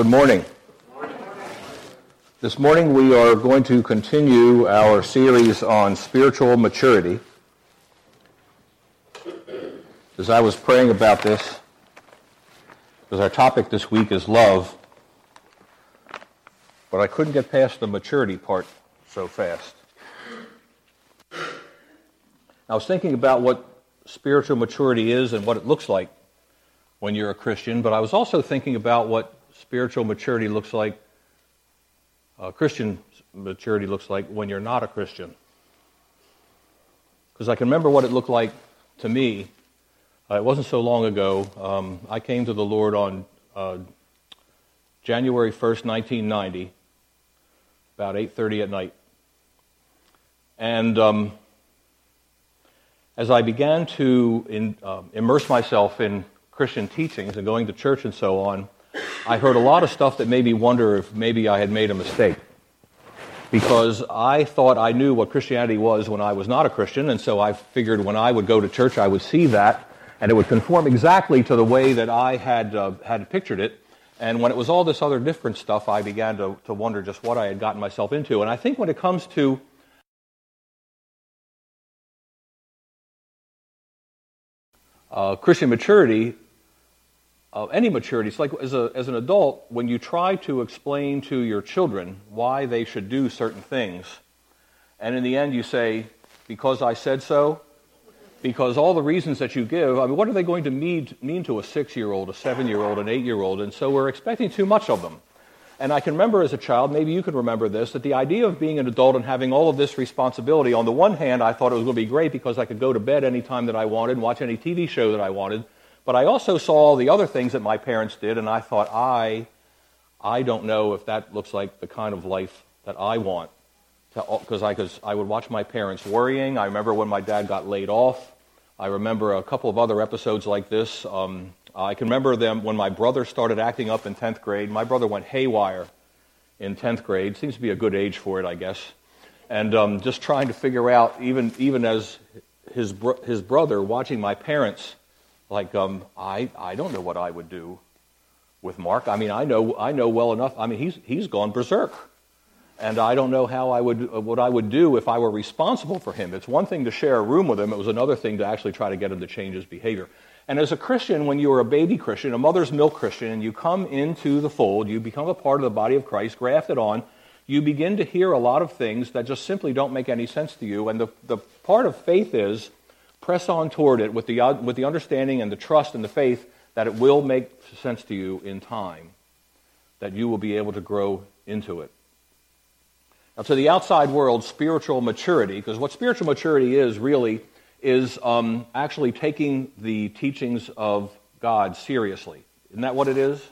Good morning. This morning we are going to continue our series on spiritual maturity. As I was praying about this, because our topic this week is love, but I couldn't get past the maturity part so fast. I was thinking about what spiritual maturity is and what it looks like when you're a Christian, but I was also thinking about what spiritual maturity looks like, uh, Christian maturity looks like when you're not a Christian. Because I can remember what it looked like to me. Uh, it wasn't so long ago. Um, I came to the Lord on uh, January 1st, 1990, about 8:30 at night. And um, as I began to in, um, immerse myself in Christian teachings and going to church and so on, I heard a lot of stuff that made me wonder if maybe I had made a mistake. Because I thought I knew what Christianity was when I was not a Christian, and so I figured when I would go to church, I would see that, and it would conform exactly to the way that I had, uh, had pictured it. And when it was all this other different stuff, I began to, to wonder just what I had gotten myself into. And I think when it comes to uh, Christian maturity, of any maturity. It's like as, a, as an adult, when you try to explain to your children why they should do certain things, and in the end you say, because I said so, because all the reasons that you give, I mean, what are they going to mean, mean to a six year old, a seven year old, an eight year old? And so we're expecting too much of them. And I can remember as a child, maybe you can remember this, that the idea of being an adult and having all of this responsibility, on the one hand, I thought it was going to be great because I could go to bed any time that I wanted and watch any TV show that I wanted. But I also saw all the other things that my parents did, and I thought, I, I don't know if that looks like the kind of life that I want. Because I, cause I would watch my parents worrying. I remember when my dad got laid off. I remember a couple of other episodes like this. Um, I can remember them when my brother started acting up in 10th grade. My brother went haywire in 10th grade. Seems to be a good age for it, I guess. And um, just trying to figure out, even, even as his, bro- his brother, watching my parents like, um, I, I don't know what I would do with Mark. I mean, I know, I know well enough. I mean, he's, he's gone berserk. And I don't know how I would, what I would do if I were responsible for him. It's one thing to share a room with him. It was another thing to actually try to get him to change his behavior. And as a Christian, when you are a baby Christian, a mother's milk Christian, and you come into the fold, you become a part of the body of Christ, grafted on, you begin to hear a lot of things that just simply don't make any sense to you. And the, the part of faith is press on toward it with the, with the understanding and the trust and the faith that it will make sense to you in time, that you will be able to grow into it. Now, to the outside world, spiritual maturity, because what spiritual maturity is really is um, actually taking the teachings of God seriously. Isn't that what it is?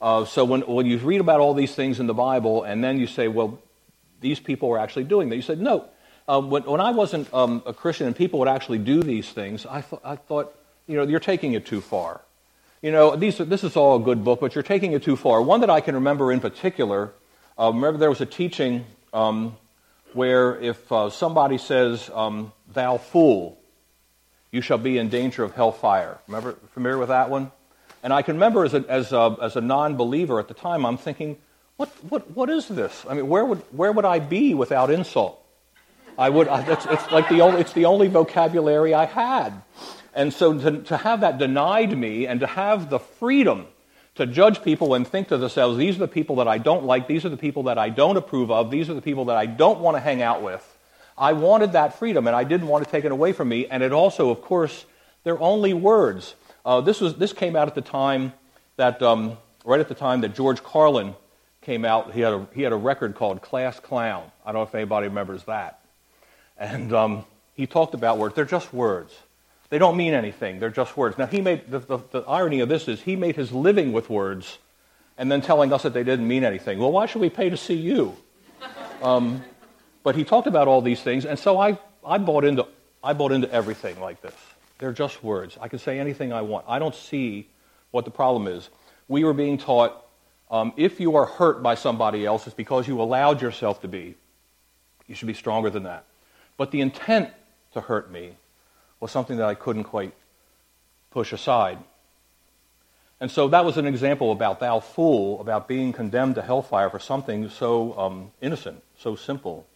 Uh, so when, when you read about all these things in the Bible and then you say, well, these people were actually doing that, you said, no, um, when, when, I wasn't um, a Christian and people would actually do these things, I, th- I thought, you know, you're taking it too far. You know, these, this is all a good book, but you're taking it too far. One that I can remember in particular, uh, remember there was a teaching um, where if uh, somebody says, um, thou fool, you shall be in danger of hellfire. Remember, familiar with that one? And I can remember as a, as a, as a non believer at the time, I'm thinking, what, what, what is this? I mean, where would, where would I be without insult? I would, I, it's, it's, like the only, it's the only vocabulary I had. And so to, to have that denied me and to have the freedom to judge people and think to themselves, these are the people that I don't like, these are the people that I don't approve of, these are the people that I don't want to hang out with. I wanted that freedom and I didn't want to take it away from me. And it also, of course, they're only words. Uh, this, was, this came out at the time that, um, right at the time that George Carlin came out. He had, a, he had a record called Class Clown. I don't know if anybody remembers that. And um, he talked about words. They're just words. They don't mean anything. They're just words. Now, he made the, the, the irony of this is he made his living with words and then telling us that they didn't mean anything. Well, why should we pay to see you? Um, but he talked about all these things, and so I, I, bought into, I bought into everything like this. They're just words. I can say anything I want. I don't see what the problem is. We were being taught um, if you are hurt by somebody else, it's because you allowed yourself to be. You should be stronger than that. But the intent to hurt me was something that I couldn't quite push aside. And so that was an example about thou fool, about being condemned to hellfire for something so um, innocent, so simple.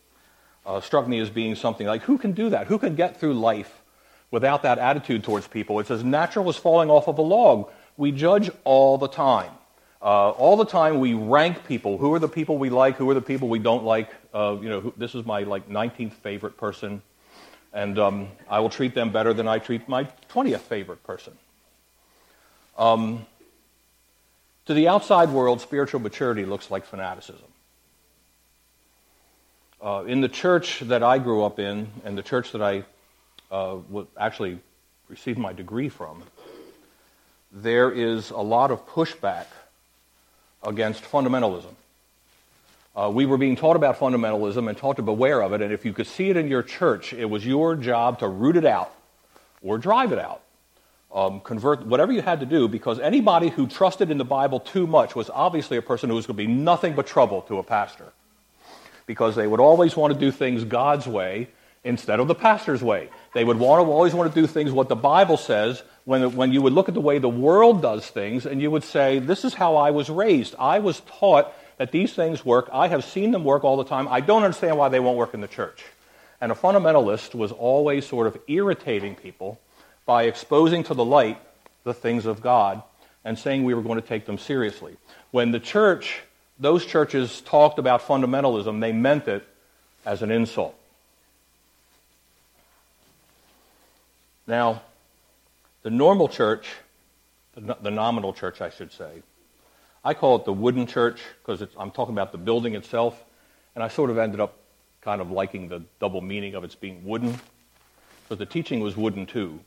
Uh, struck me as being something like, who can do that? Who can get through life without that attitude towards people? It's as natural as falling off of a log. We judge all the time. Uh, all the time we rank people. Who are the people we like? Who are the people we don't like? Uh, you know, who, this is my like 19th favorite person, and um, I will treat them better than I treat my 20th favorite person. Um, to the outside world, spiritual maturity looks like fanaticism. Uh, in the church that I grew up in, and the church that I uh, actually received my degree from, there is a lot of pushback against fundamentalism. Uh, we were being taught about fundamentalism and taught to beware of it, and if you could see it in your church, it was your job to root it out or drive it out um, convert whatever you had to do because anybody who trusted in the Bible too much was obviously a person who was going to be nothing but trouble to a pastor because they would always want to do things God's way instead of the pastor's way. They would want to, always want to do things what the Bible says when, when you would look at the way the world does things and you would say, This is how I was raised. I was taught that these things work. I have seen them work all the time. I don't understand why they won't work in the church. And a fundamentalist was always sort of irritating people by exposing to the light the things of God and saying we were going to take them seriously. When the church, those churches talked about fundamentalism, they meant it as an insult. Now, the normal church, the, nominal church, I should say, I call it the wooden church because I'm talking about the building itself, and I sort of ended up kind of liking the double meaning of its being wooden. But the teaching was wooden too.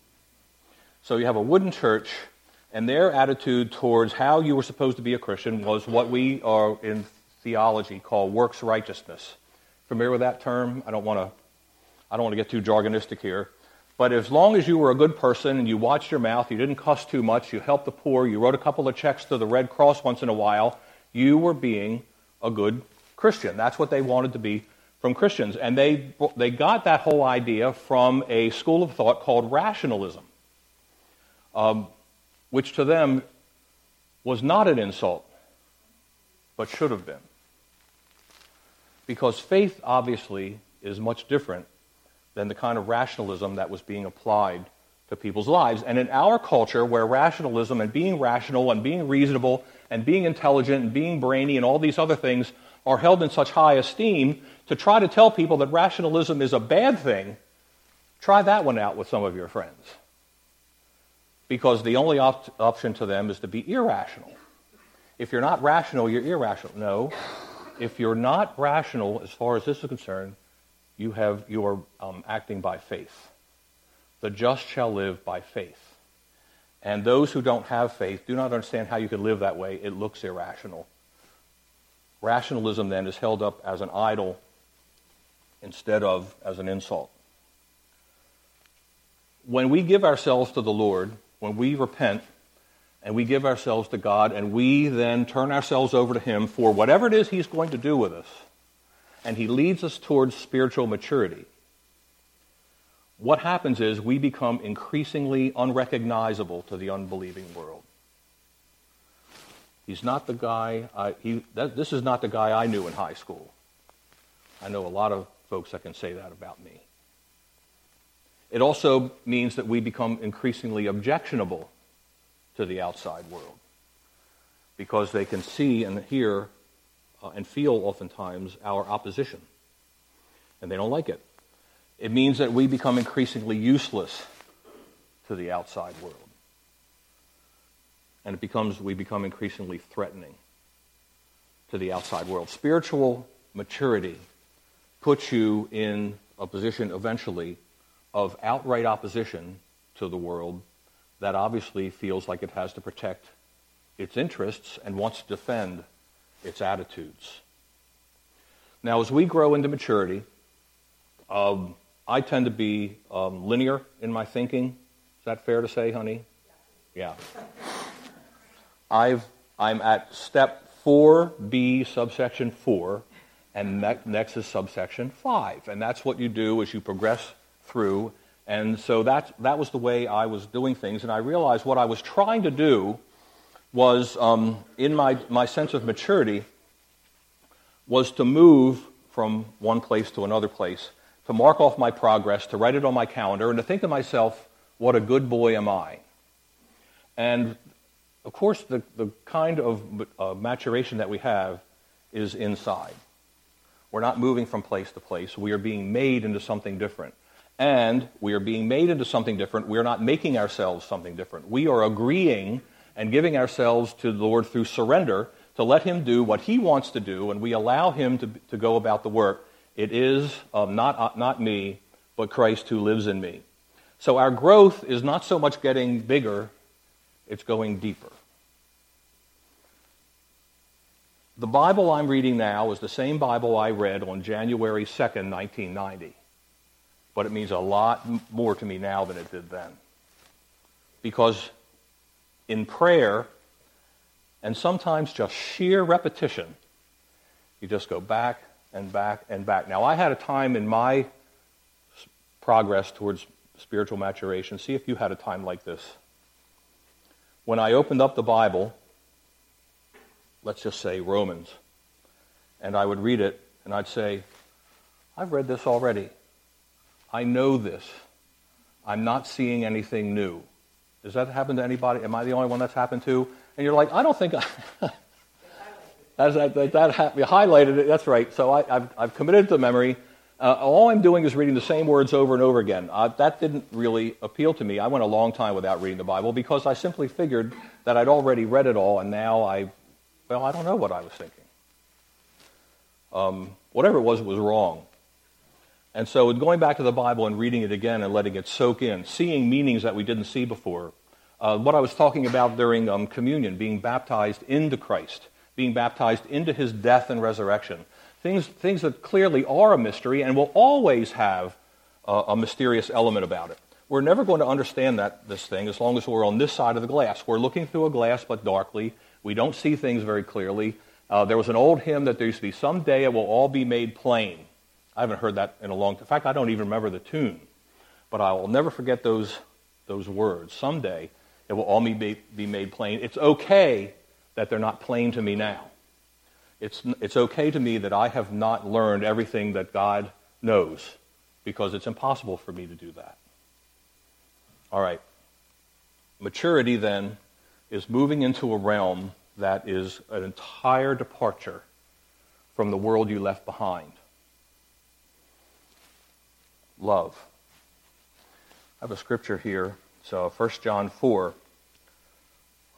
So you have a wooden church, and their attitude towards how you were supposed to be a Christian was what we are in theology call works righteousness. Familiar with that term? I don't want to. I don't want to get too jargonistic here. But as long as you were a good person and you watched your mouth, you didn't cuss too much, you helped the poor, you wrote a couple of checks to the Red Cross once in a while, you were being a good Christian. That's what they wanted to be from Christians. And they, they got that whole idea from a school of thought called rationalism um, which to them was not an insult, but should have been. Because faith, obviously, is much different than the kind of rationalism that was being applied to people's lives. And in our culture, where rationalism and being rational and being reasonable and being intelligent and being brainy and all these other things are held in such high esteem, to try to tell people that rationalism is a bad thing, try that one out with some of your friends because the only op- option to them is to be irrational. If you're not rational, you're irrational. No. If you're not rational, as far as this is concerned, you have you are um, acting by faith. The just shall live by faith. And those who don't have faith do not understand how you can live that way. It looks irrational. Rationalism then is held up as an idol instead of as an insult. When we give ourselves to the Lord, when we repent and we give ourselves to God and we then turn ourselves over to Him for whatever it is He's going to do with us, and He leads us towards spiritual maturity, what happens is we become increasingly unrecognizable to the unbelieving world. He's not the guy, I, he, that, this is not the guy I knew in high school. I know a lot of folks that can say that about me. It also means that we become increasingly objectionable to the outside world because they can see and hear uh, and feel oftentimes our opposition, and they don't like it. It means that we become increasingly useless to the outside world. And it becomes, we become increasingly threatening to the outside world. Spiritual maturity puts you in a position eventually of outright opposition to the world that obviously feels like it has to protect its interests and wants to defend its attitudes. Now, as we grow into maturity, um, I tend to be um, linear in my thinking. Is that fair to say, honey? Yeah. I've, I'm at step 4B, subsection 4, and next is subsection 5. And that's what you do as you progress through. And so that, that was the way I was doing things. And I realized what I was trying to do was um, in my, my sense of maturity was to move from one place to another place, to mark off my progress, to write it on my calendar, and to think to myself, what a good boy am I? And of course, the, the kind of uh, maturation that we have is inside. We're not moving from place to place. We are being made into something different. And we are being made into something different. We are not making ourselves something different. We are agreeing and giving ourselves to the Lord through surrender to let Him do what He wants to do, and we allow Him to, to go about the work. It is um, not, uh, not me, but Christ who lives in me. So our growth is not so much getting bigger, it's going deeper. The Bible I'm reading now is the same Bible I read on January 2nd, 1990. But it means a lot more to me now than it did then. Because in prayer, and sometimes just sheer repetition, you just go back and back and back. Now, I had a time in my progress towards spiritual maturation. See if you had a time like this. When I opened up the Bible, let's just say Romans, and I would read it, and I'd say, I've read this already. I know this. I'm not seeing anything new. Does that happen to anybody? Am I the only one that's happened to? And you're like, I don't think I. As that, that, that highlighted it, that's right. So I, have I've committed to memory. Uh, all I'm doing is reading the same words over and over again. Uh, that didn't really appeal to me. I went a long time without reading the Bible because I simply figured that I'd already read it all, and now I, well, I don't know what I was thinking. Um, whatever it was, it was wrong. And so, going back to the Bible and reading it again and letting it soak in, seeing meanings that we didn't see before, uh, what I was talking about during um, communion, being baptized into Christ, being baptized into his death and resurrection, things, things that clearly are a mystery and will always have uh, a mysterious element about it. We're never going to understand that, this thing as long as we're on this side of the glass. We're looking through a glass, but darkly. We don't see things very clearly. Uh, there was an old hymn that there used to be, Someday it will all be made plain. I haven't heard that in a long time. In fact, I don't even remember the tune. But I will never forget those, those words. Someday it will all be, be made plain. It's okay that they're not plain to me now. It's, it's okay to me that I have not learned everything that God knows because it's impossible for me to do that. All right. Maturity, then, is moving into a realm that is an entire departure from the world you left behind love. I have a scripture here. So 1 John 4.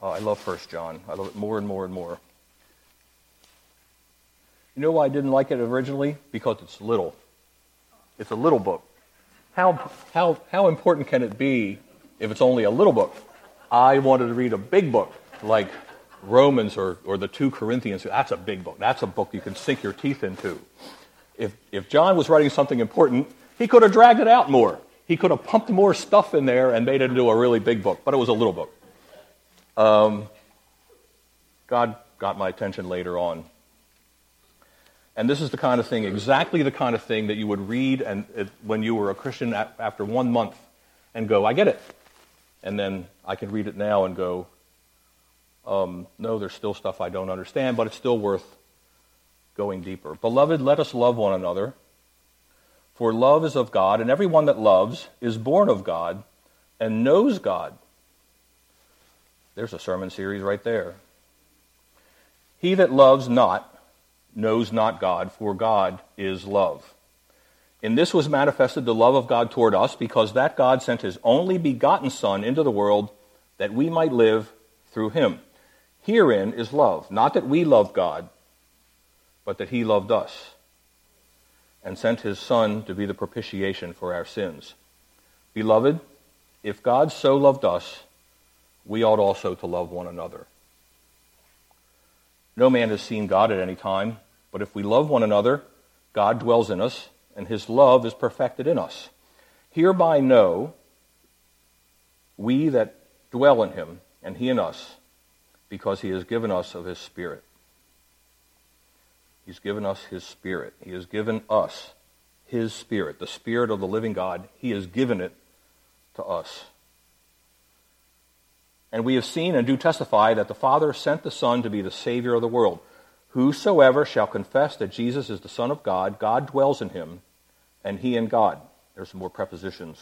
Oh, I love 1 John. I love it more and more and more. You know why I didn't like it originally? Because it's little. It's a little book. How, how, how important can it be if it's only a little book? I wanted to read a big book like Romans or, or the two Corinthians. That's a big book. That's a book you can sink your teeth into. If, if John was writing something important, he could have dragged it out more. He could have pumped more stuff in there and made it into a really big book, but it was a little book. Um, God got my attention later on. And this is the kind of thing, exactly the kind of thing that you would read and it, when you were a Christian after one month and go, I get it. And then I can read it now and go, um, no, there's still stuff I don't understand, but it's still worth going deeper. Beloved, let us love one another for love is of God, and everyone that loves is born of God and knows God. There's a sermon series right there. He that loves not knows not God, for God is love. In this was manifested the love of God toward us, because that God sent his only begotten Son into the world that we might live through him. Herein is love, not that we love God, but that he loved us and sent his Son to be the propitiation for our sins. Beloved, if God so loved us, we ought also to love one another. No man has seen God at any time, but if we love one another, God dwells in us, and his love is perfected in us. Hereby know we that dwell in him, and he in us, because he has given us of his Spirit. He's given us His Spirit. He has given us His Spirit, the Spirit of the living God. He has given it to us. And we have seen and do testify that the Father sent the Son to be the Savior of the world. Whosoever shall confess that Jesus is the Son of God, God dwells in him, and he in God. There's some more prepositions.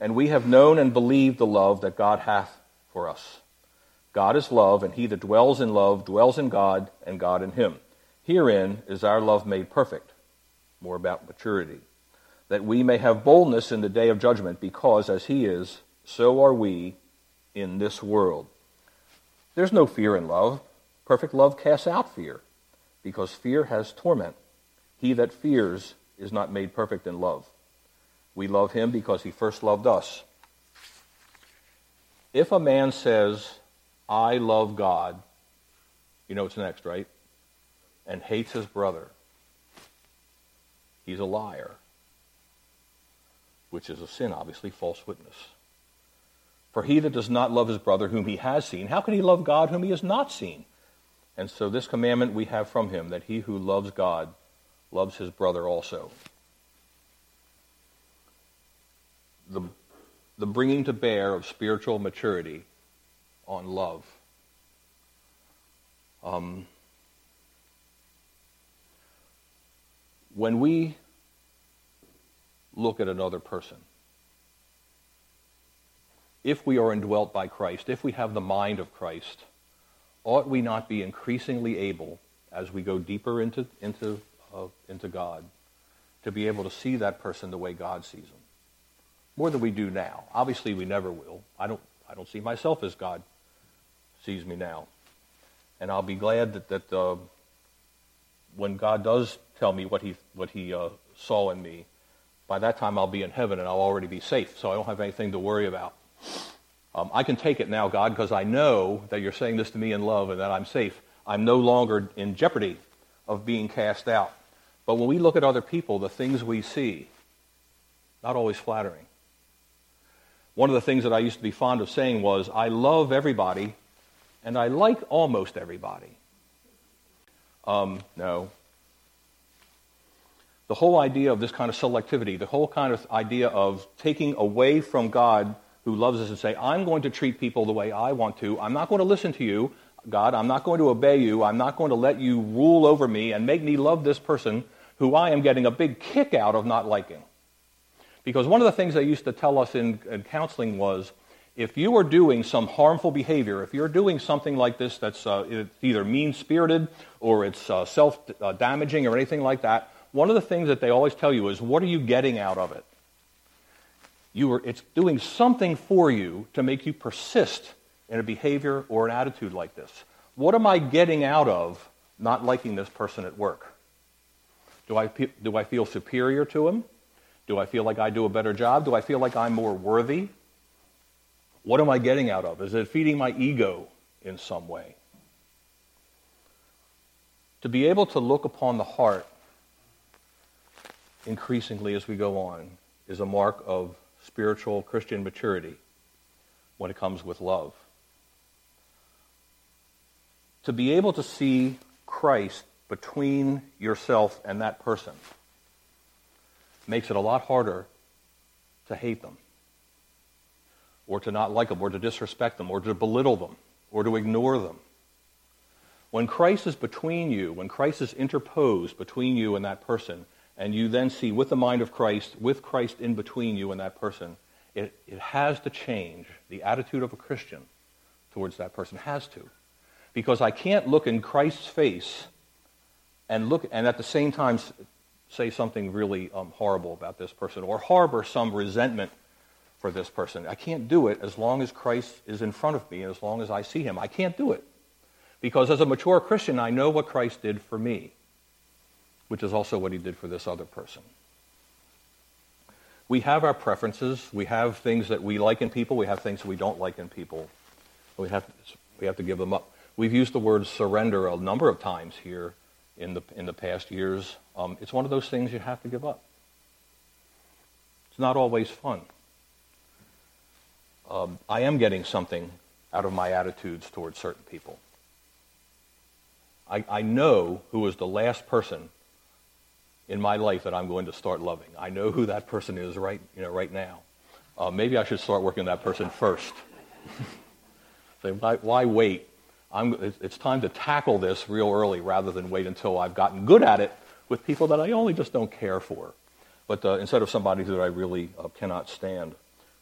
And we have known and believed the love that God hath for us. God is love, and he that dwells in love dwells in God, and God in him. Herein is our love made perfect. More about maturity. That we may have boldness in the day of judgment, because as he is, so are we in this world. There's no fear in love. Perfect love casts out fear, because fear has torment. He that fears is not made perfect in love. We love him because he first loved us. If a man says, I love God, you know what's next, right? And hates his brother, he's a liar, which is a sin, obviously, false witness. For he that does not love his brother whom he has seen, how can he love God whom he has not seen? And so this commandment we have from him, that he who loves God loves his brother also. the, the bringing to bear of spiritual maturity on love. Um, when we look at another person, if we are indwelt by Christ, if we have the mind of Christ, ought we not be increasingly able, as we go deeper into, into, uh, into God, to be able to see that person the way God sees them? more than we do now. Obviously, we never will. I don't, I don't see myself as God sees me now. And I'll be glad that, that uh, when God does tell me what he, what he uh, saw in me, by that time I'll be in heaven and I'll already be safe, so I don't have anything to worry about. Um, I can take it now, God, because I know that you're saying this to me in love and that I'm safe. I'm no longer in jeopardy of being cast out. But when we look at other people, the things we see, not always flattering. One of the things that I used to be fond of saying was, I love everybody and I like almost everybody. Um, no. The whole idea of this kind of selectivity, the whole kind of idea of taking away from God who loves us and say, I'm going to treat people the way I want to. I'm not going to listen to you, God. I'm not going to obey you. I'm not going to let you rule over me and make me love this person who I am getting a big kick out of not liking. Because one of the things they used to tell us in, in counseling was if you are doing some harmful behavior, if you're doing something like this that's uh, either mean spirited or it's uh, self damaging or anything like that, one of the things that they always tell you is what are you getting out of it? You are, it's doing something for you to make you persist in a behavior or an attitude like this. What am I getting out of not liking this person at work? Do I, do I feel superior to him? Do I feel like I do a better job? Do I feel like I'm more worthy? What am I getting out of? Is it feeding my ego in some way? To be able to look upon the heart increasingly as we go on is a mark of spiritual Christian maturity when it comes with love. To be able to see Christ between yourself and that person makes it a lot harder to hate them, or to not like them, or to disrespect them, or to belittle them, or to ignore them. When Christ is between you, when Christ is interposed between you and that person, and you then see with the mind of Christ, with Christ in between you and that person, it, it has to change the attitude of a Christian towards that person. Has to. Because I can't look in Christ's face and look and at the same time say something really um, horrible about this person or harbor some resentment for this person. I can't do it as long as Christ is in front of me as long as I see him. I can't do it. Because as a mature Christian, I know what Christ did for me, which is also what he did for this other person. We have our preferences. We have things that we like in people. We have things that we don't like in people. We have, we have to give them up. We've used the word surrender a number of times here in the, in the past years. Um, it's one of those things you have to give up. It's not always fun. Um, I am getting something out of my attitudes towards certain people. I, I know who is the last person in my life that I'm going to start loving. I know who that person is right, you know, right now. Uh, maybe I should start working on that person first. Say, why, why wait? I'm, it's time to tackle this real early rather than wait until I've gotten good at it with people that I only just don't care for. But uh, instead of somebody that I really uh, cannot stand,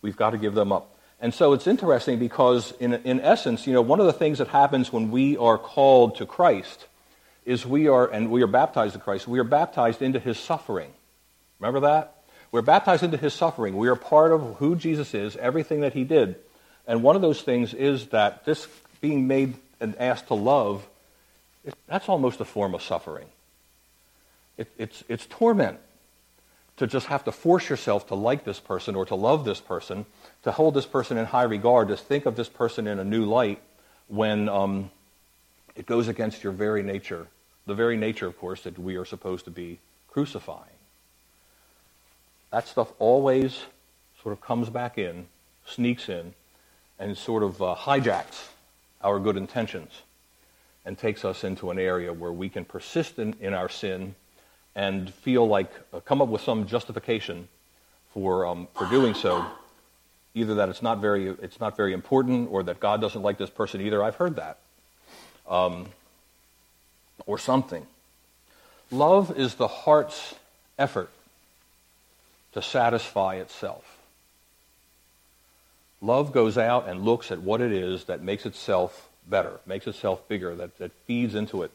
we've got to give them up. And so it's interesting because, in, in essence, you know, one of the things that happens when we are called to Christ is we are, and we are baptized in Christ, we are baptized into his suffering. Remember that? We're baptized into his suffering. We are part of who Jesus is, everything that he did. And one of those things is that this being made and asked to love, it, that's almost a form of suffering. It, it's, it's torment to just have to force yourself to like this person or to love this person, to hold this person in high regard, to think of this person in a new light when um, it goes against your very nature. The very nature, of course, that we are supposed to be crucifying. That stuff always sort of comes back in, sneaks in, and sort of uh, hijacks our good intentions and takes us into an area where we can persist in, in our sin and feel like, uh, come up with some justification for, um, for doing so. Either that it's not, very, it's not very important or that God doesn't like this person either. I've heard that. Um, or something. Love is the heart's effort to satisfy itself. Love goes out and looks at what it is that makes itself better, makes itself bigger, that, that feeds into it.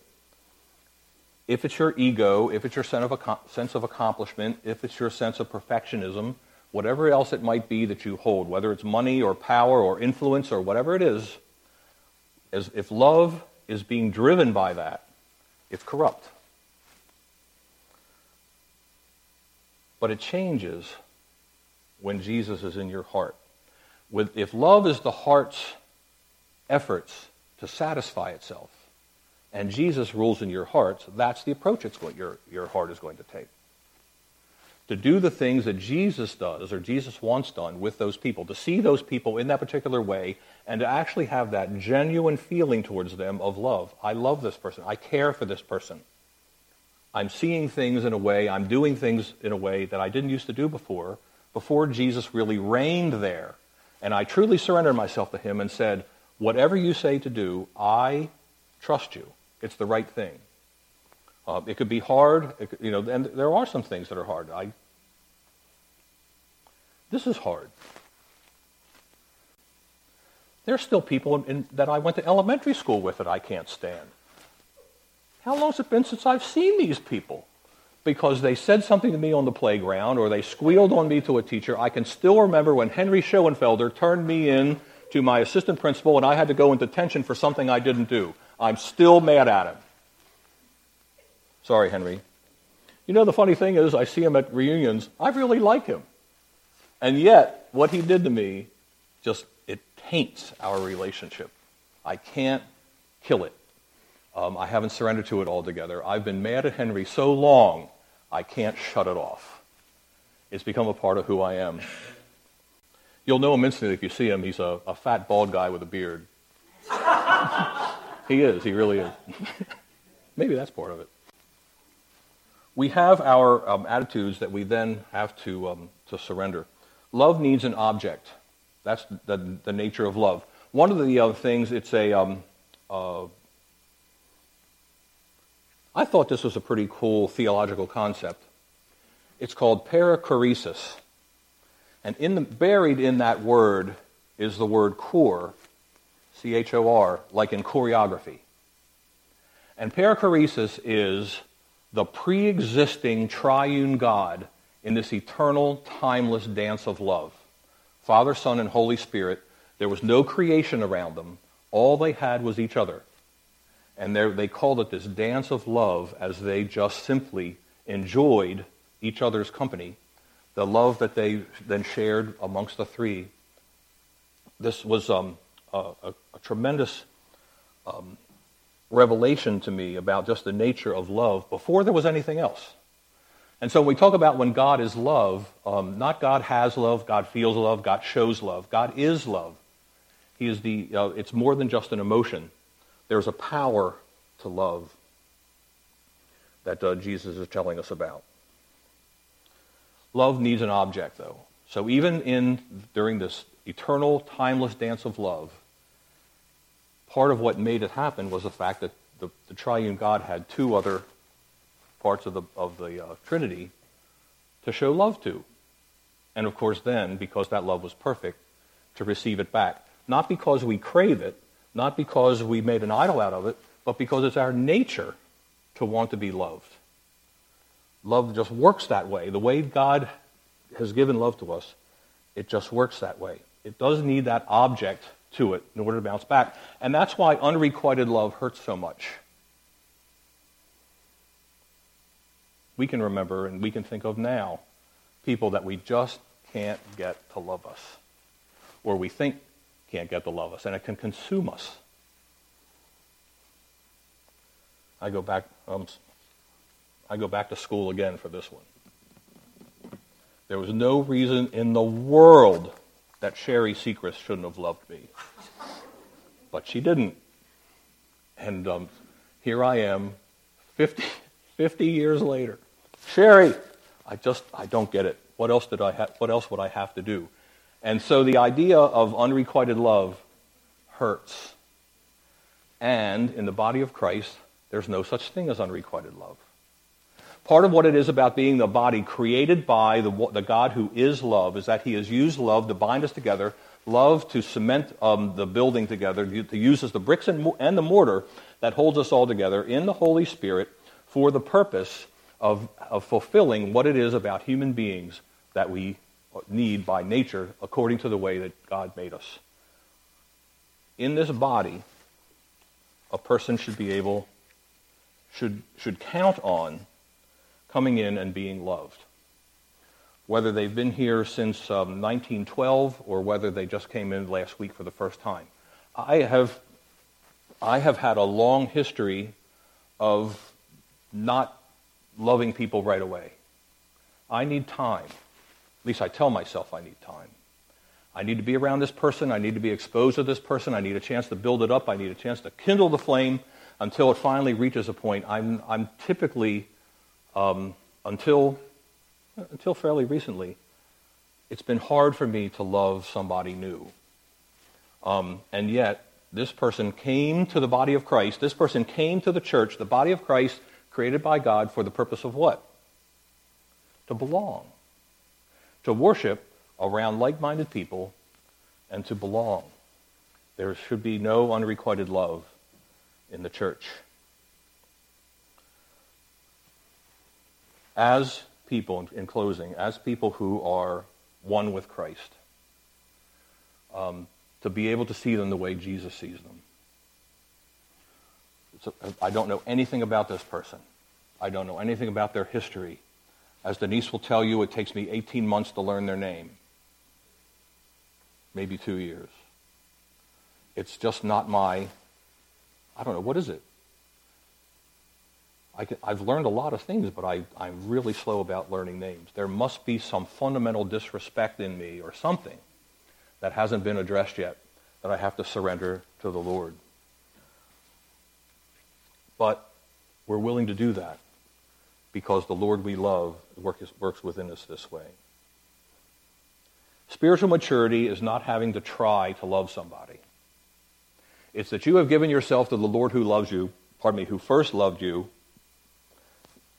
If it's your ego, if it's your sense of, sense of accomplishment, if it's your sense of perfectionism, whatever else it might be that you hold, whether it's money or power or influence or whatever it is, as if love is being driven by that, it's corrupt. But it changes when Jesus is in your heart with, if love is the heart's efforts to satisfy itself, and Jesus rules in your hearts, that's the approach it's going, your, your heart is going to take. To do the things that Jesus does or Jesus wants done with those people, to see those people in that particular way, and to actually have that genuine feeling towards them of love. I love this person. I care for this person. I'm seeing things in a way, I'm doing things in a way that I didn't used to do before, before Jesus really reigned there and I truly surrendered myself to him and said, Whatever you say to do, I trust you. It's the right thing. Uh, it could be hard, could, you know, and there are some things that are hard. I, this is hard. There's still people in, in, that I went to elementary school with that I can't stand. How long has it been since I've seen these people? because they said something to me on the playground or they squealed on me to a teacher. I can still remember when Henry Schoenfelder turned me in to my assistant principal and I had to go into detention for something I didn't do. I'm still mad at him. Sorry, Henry. You know, the funny thing is, I see him at reunions. I really like him. And yet, what he did to me just, it taints our relationship. I can't kill it. Um, I haven't surrendered to it altogether. I've been mad at Henry so long, I can't shut it off. It's become a part of who I am. You'll know him instantly if you see him. He's a, a fat, bald guy with a beard. he is. He really is. Maybe that's part of it. We have our um, attitudes that we then have to, um, to surrender. Love needs an object. That's the, the nature of love. One of the uh, things, it's a, um, uh, I thought this was a pretty cool theological concept. It's called perichoresis. And in the, buried in that word is the word chor, C H O R, like in choreography. And perichoresis is the pre existing triune God in this eternal, timeless dance of love. Father, Son, and Holy Spirit. There was no creation around them. All they had was each other. And they called it this dance of love as they just simply enjoyed each other's company, the love that they then shared amongst the three. This was um, a, a, a, tremendous um, revelation to me about just the nature of love before there was anything else. And so when we talk about when God is love, um, not God has love, God feels love, God shows love. God is love. He is the, uh, it's more than just an emotion. There's a power to love that uh, Jesus is telling us about. Love needs an object, though. So even in during this eternal, timeless dance of love, part of what made it happen was the fact that the, the triune God had two other parts of the, of the uh, Trinity to show love to. And of course, then, because that love was perfect, to receive it back. Not because we crave it, not because we made an idol out of it, but because it's our nature to want to be loved. Love just works that way. The way God has given love to us, it just works that way. It does need that object to it in order to bounce back. And that's why unrequited love hurts so much. We can remember and we can think of now people that we just can't get to love us, or we think can't get to love us, and it can consume us. I go back. Um, I go back to school again for this one. There was no reason in the world that Sherry Sechrist shouldn't have loved me, but she didn't. And um, here I am, 50, 50 years later. Sherry, I just I don't get it. What else did I ha- what else would I have to do? And so the idea of unrequited love hurts. And in the body of Christ, there's no such thing as unrequited love. Part of what it is about being the body created by the, the God who is love is that he has used love to bind us together, love to cement um, the building together, to use as the bricks and, and the mortar that holds us all together in the Holy Spirit for the purpose of, of fulfilling what it is about human beings that we need by nature according to the way that God made us. In this body, a person should be able, should, should count on coming in and being loved. Whether they've been here since um, 1912 or whether they just came in last week for the first time. I have, I have had a long history of not loving people right away. I need time. At least I tell myself I need time. I need to be around this person. I need to be exposed to this person. I need a chance to build it up. I need a chance to kindle the flame until it finally reaches a point. I'm, I'm typically, um, until, until fairly recently, it's been hard for me to love somebody new. Um, and yet, this person came to the body of Christ. This person came to the church, the body of Christ, created by God for the purpose of what? To belong. To worship around like minded people and to belong. There should be no unrequited love in the church. As people, in closing, as people who are one with Christ, um, to be able to see them the way Jesus sees them. So I don't know anything about this person. I don't know anything about their history. As Denise will tell you, it takes me 18 months to learn their name, maybe two years. It's just not my, I don't know, what is it? I have learned a lot of things, but I, I'm really slow about learning names. There must be some fundamental disrespect in me or something that hasn't been addressed yet that I have to surrender to the Lord. But we're willing to do that because the Lord we love works within us this way. Spiritual maturity is not having to try to love somebody. It's that you have given yourself to the Lord who loves you, pardon me, who first loved you,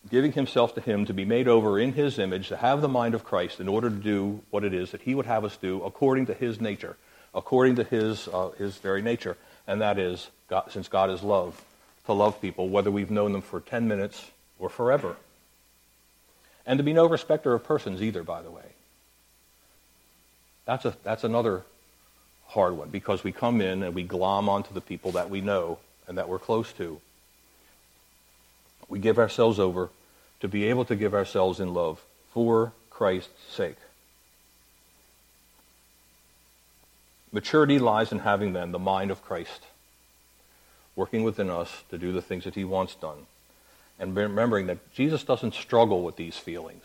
giving himself to him to be made over in his image, to have the mind of Christ in order to do what it is that he would have us do according to his nature, according to his, uh, his very nature. And that is, God, since God is love, to love people, whether we've known them for 10 minutes or forever. And to be no respecter of persons either, by the way. That's, a, that's another hard one because we come in and we glom onto the people that we know and that we're close to. We give ourselves over to be able to give ourselves in love for Christ's sake. Maturity lies in having then the mind of Christ working within us to do the things that he wants done. And remembering that Jesus doesn't struggle with these feelings.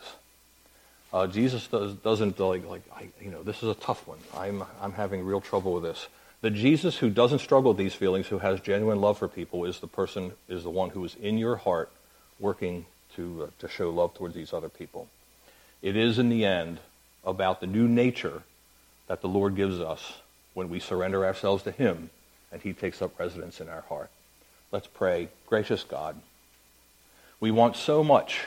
Uh, Jesus does, doesn't like, like I, you know, this is a tough one. I'm, I'm having real trouble with this. The Jesus who doesn't struggle with these feelings, who has genuine love for people, is the person, is the one who is in your heart working to, uh, to show love towards these other people. It is, in the end, about the new nature that the Lord gives us when we surrender ourselves to Him and he takes up residence in our heart. Let's pray. Gracious God, we want so much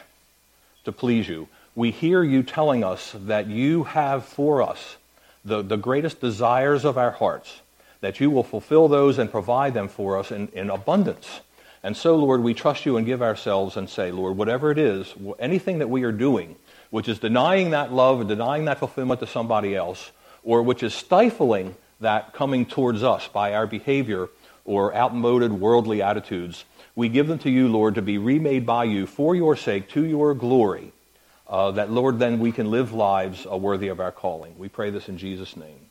to please you. We hear you telling us that you have for us the, the greatest desires of our hearts, that you will fulfill those and provide them for us in, in abundance. And so, Lord, we trust you and give ourselves and say, Lord, whatever it is, anything that we are doing, which is denying that love and denying that fulfillment to somebody else, or which is stifling that coming towards us by our behavior or outmoded worldly attitudes, we give them to you, Lord, to be remade by you for your sake, to your glory, uh, that, Lord, then we can live lives uh, worthy of our calling. We pray this in Jesus' name.